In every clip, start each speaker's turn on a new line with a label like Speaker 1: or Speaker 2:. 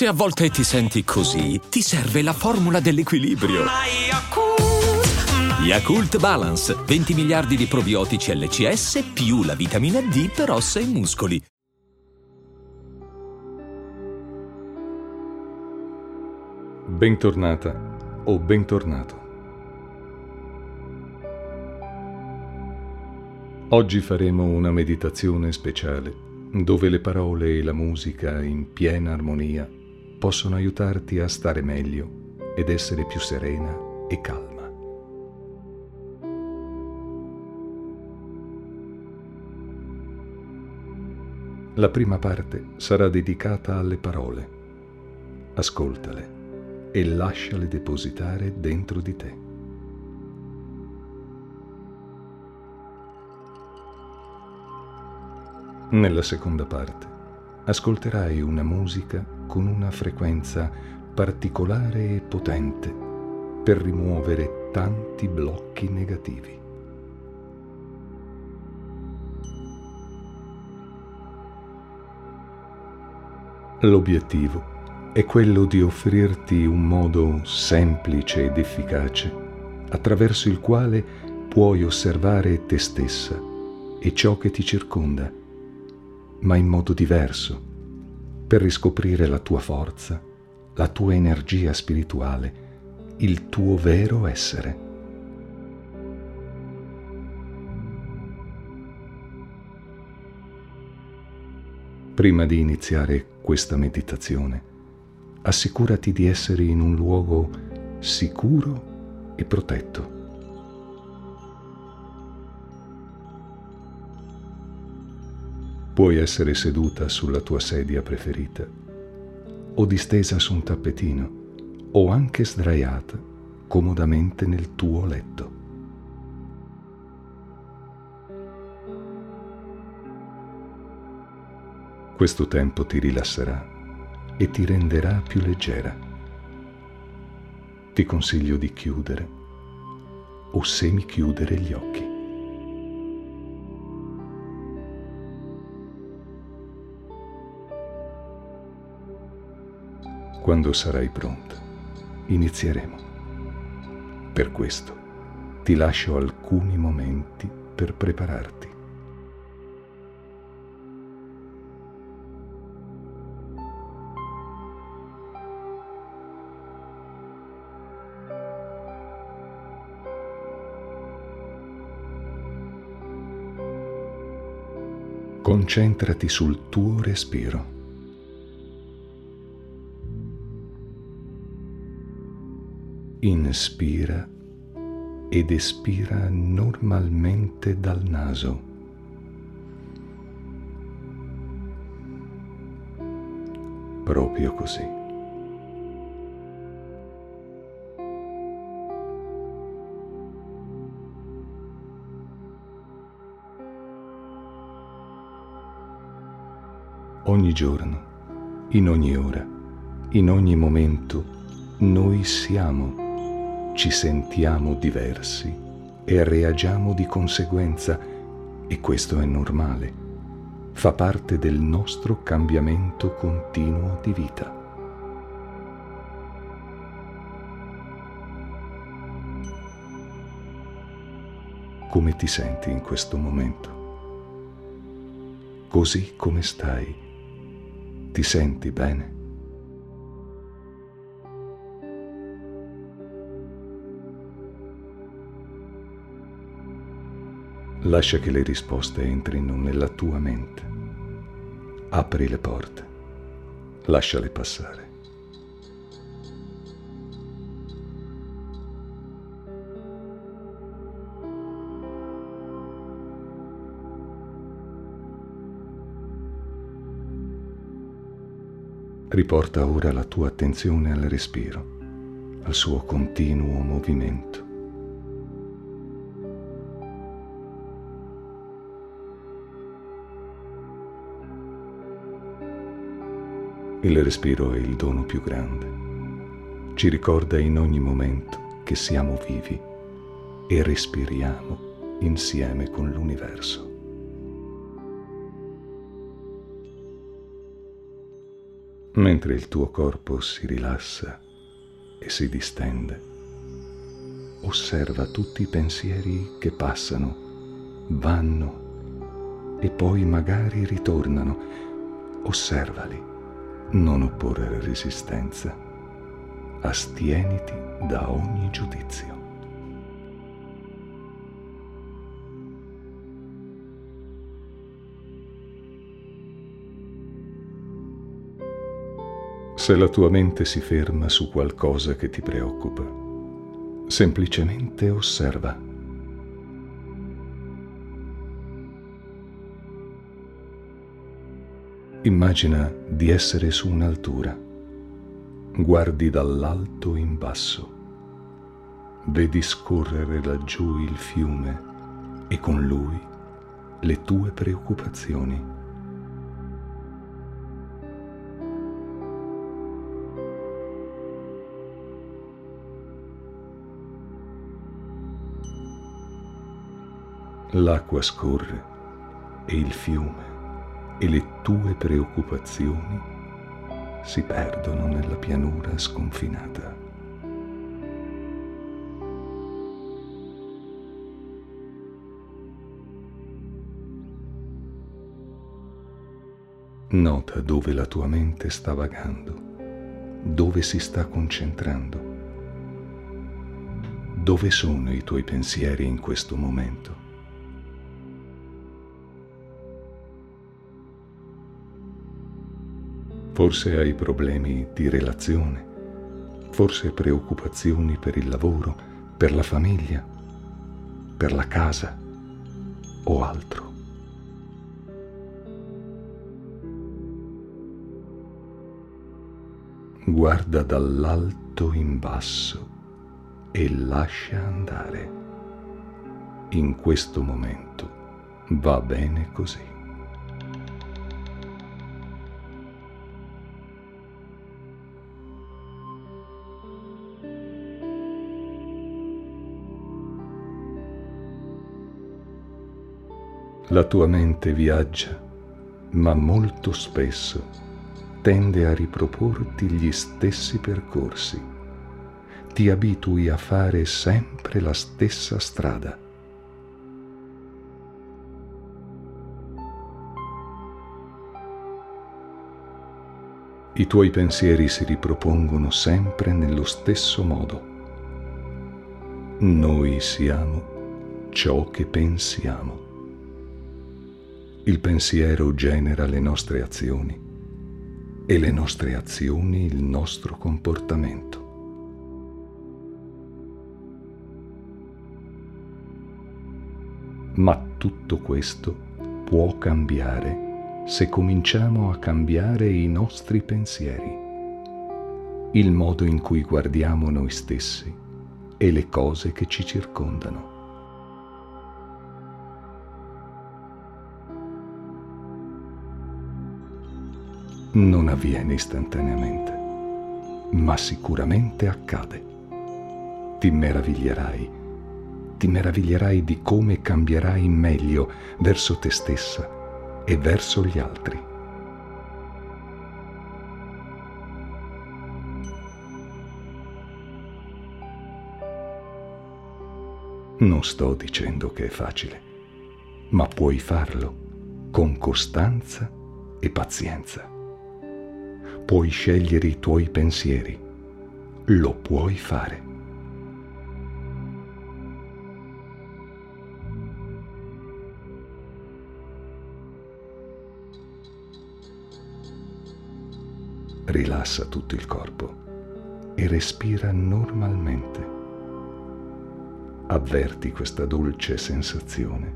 Speaker 1: Se a volte ti senti così, ti serve la formula dell'equilibrio. Yakult Balance, 20 miliardi di probiotici LCS più la vitamina D per ossa e muscoli.
Speaker 2: Bentornata o bentornato. Oggi faremo una meditazione speciale dove le parole e la musica in piena armonia possono aiutarti a stare meglio ed essere più serena e calma. La prima parte sarà dedicata alle parole. Ascoltale e lasciale depositare dentro di te. Nella seconda parte ascolterai una musica con una frequenza particolare e potente per rimuovere tanti blocchi negativi. L'obiettivo è quello di offrirti un modo semplice ed efficace attraverso il quale puoi osservare te stessa e ciò che ti circonda ma in modo diverso, per riscoprire la tua forza, la tua energia spirituale, il tuo vero essere. Prima di iniziare questa meditazione, assicurati di essere in un luogo sicuro e protetto Puoi essere seduta sulla tua sedia preferita, o distesa su un tappetino, o anche sdraiata comodamente nel tuo letto. Questo tempo ti rilasserà e ti renderà più leggera. Ti consiglio di chiudere o semichiudere gli occhi. Quando sarai pronta, inizieremo. Per questo ti lascio alcuni momenti per prepararti. Concentrati sul tuo respiro. Inspira ed espira normalmente dal naso. Proprio così. Ogni giorno, in ogni ora, in ogni momento, noi siamo ci sentiamo diversi e reagiamo di conseguenza e questo è normale, fa parte del nostro cambiamento continuo di vita. Come ti senti in questo momento? Così come stai, ti senti bene? Lascia che le risposte entrino nella tua mente. Apri le porte. Lasciale passare. Riporta ora la tua attenzione al respiro, al suo continuo movimento. Il respiro è il dono più grande. Ci ricorda in ogni momento che siamo vivi e respiriamo insieme con l'universo. mentre il tuo corpo si rilassa e si distende. Osserva tutti i pensieri che passano, vanno e poi magari ritornano. Osservali, non opporre resistenza. Astieniti da ogni giudizio. se la tua mente si ferma su qualcosa che ti preoccupa. Semplicemente osserva. Immagina di essere su un'altura. Guardi dall'alto in basso. Vedi scorrere laggiù il fiume e con lui le tue preoccupazioni. L'acqua scorre e il fiume e le tue preoccupazioni si perdono nella pianura sconfinata. Nota dove la tua mente sta vagando, dove si sta concentrando, dove sono i tuoi pensieri in questo momento. Forse hai problemi di relazione, forse preoccupazioni per il lavoro, per la famiglia, per la casa o altro. Guarda dall'alto in basso e lascia andare. In questo momento va bene così. La tua mente viaggia, ma molto spesso tende a riproporti gli stessi percorsi. Ti abitui a fare sempre la stessa strada. I tuoi pensieri si ripropongono sempre nello stesso modo. Noi siamo ciò che pensiamo. Il pensiero genera le nostre azioni e le nostre azioni il nostro comportamento. Ma tutto questo può cambiare se cominciamo a cambiare i nostri pensieri, il modo in cui guardiamo noi stessi e le cose che ci circondano. Non avviene istantaneamente, ma sicuramente accade. Ti meraviglierai, ti meraviglierai di come cambierai in meglio verso te stessa e verso gli altri. Non sto dicendo che è facile, ma puoi farlo con costanza e pazienza puoi scegliere i tuoi pensieri. Lo puoi fare. Rilassa tutto il corpo e respira normalmente. Avverti questa dolce sensazione.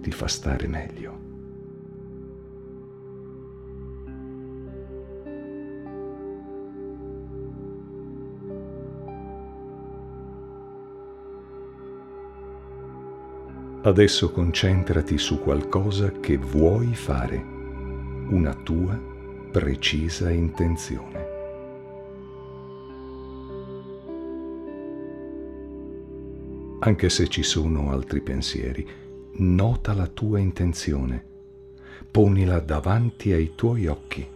Speaker 2: Ti fa stare meglio. Adesso concentrati su qualcosa che vuoi fare, una tua precisa intenzione. Anche se ci sono altri pensieri, nota la tua intenzione, ponila davanti ai tuoi occhi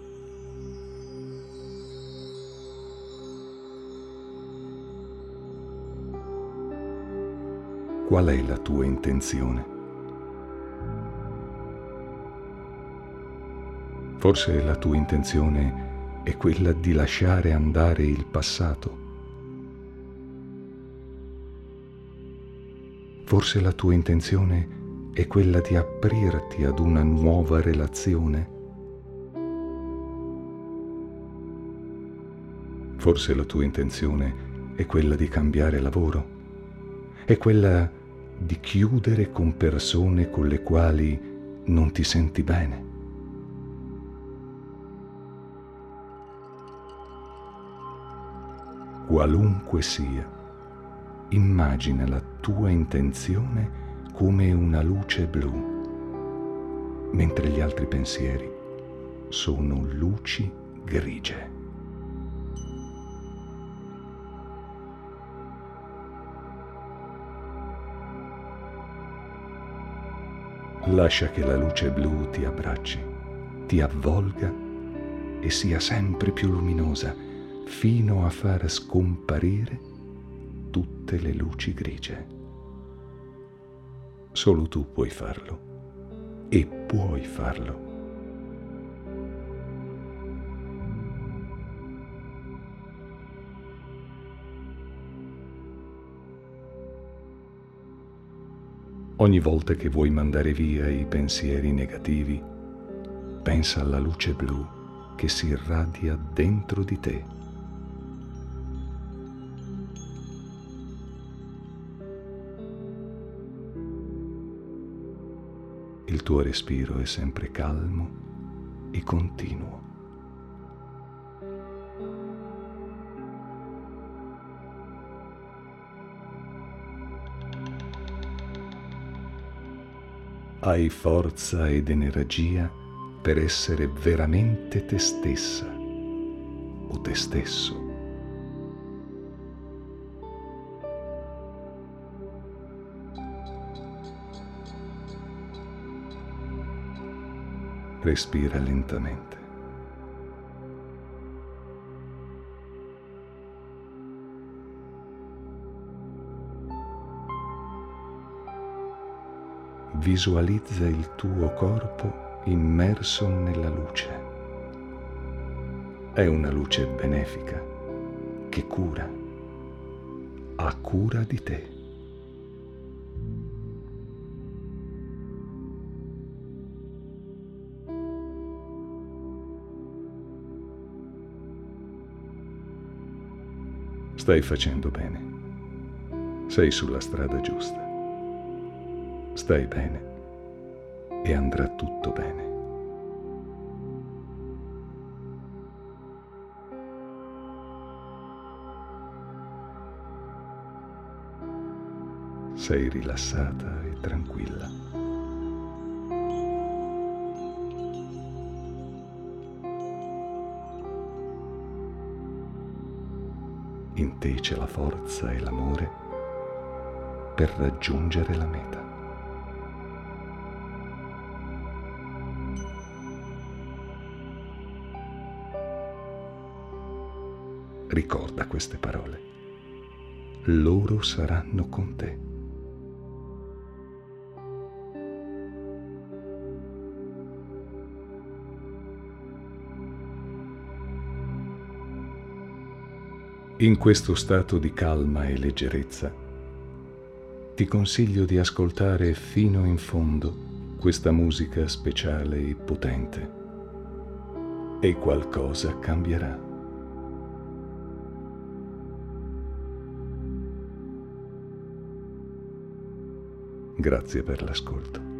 Speaker 2: qual è la tua intenzione? Forse la tua intenzione è quella di lasciare andare il passato. Forse la tua intenzione è quella di aprirti ad una nuova relazione. Forse la tua intenzione è quella di cambiare lavoro, è quella di chiudere con persone con le quali non ti senti bene. Qualunque sia, immagina la tua intenzione come una luce blu, mentre gli altri pensieri sono luci grigie. Lascia che la luce blu ti abbracci, ti avvolga e sia sempre più luminosa fino a far scomparire tutte le luci grigie. Solo tu puoi farlo e puoi farlo. Ogni volta che vuoi mandare via i pensieri negativi, pensa alla luce blu che si irradia dentro di te. Il tuo respiro è sempre calmo e continuo. Hai forza ed energia per essere veramente te stessa o te stesso. Respira lentamente. Visualizza il tuo corpo immerso nella luce. È una luce benefica che cura, ha cura di te. Stai facendo bene. Sei sulla strada giusta stai bene e andrà tutto bene. Sei rilassata e tranquilla. In te c'è la forza e l'amore per raggiungere la meta. Ricorda queste parole. Loro saranno con te. In questo stato di calma e leggerezza, ti consiglio di ascoltare fino in fondo questa musica speciale e potente e qualcosa cambierà. Grazie per l'ascolto.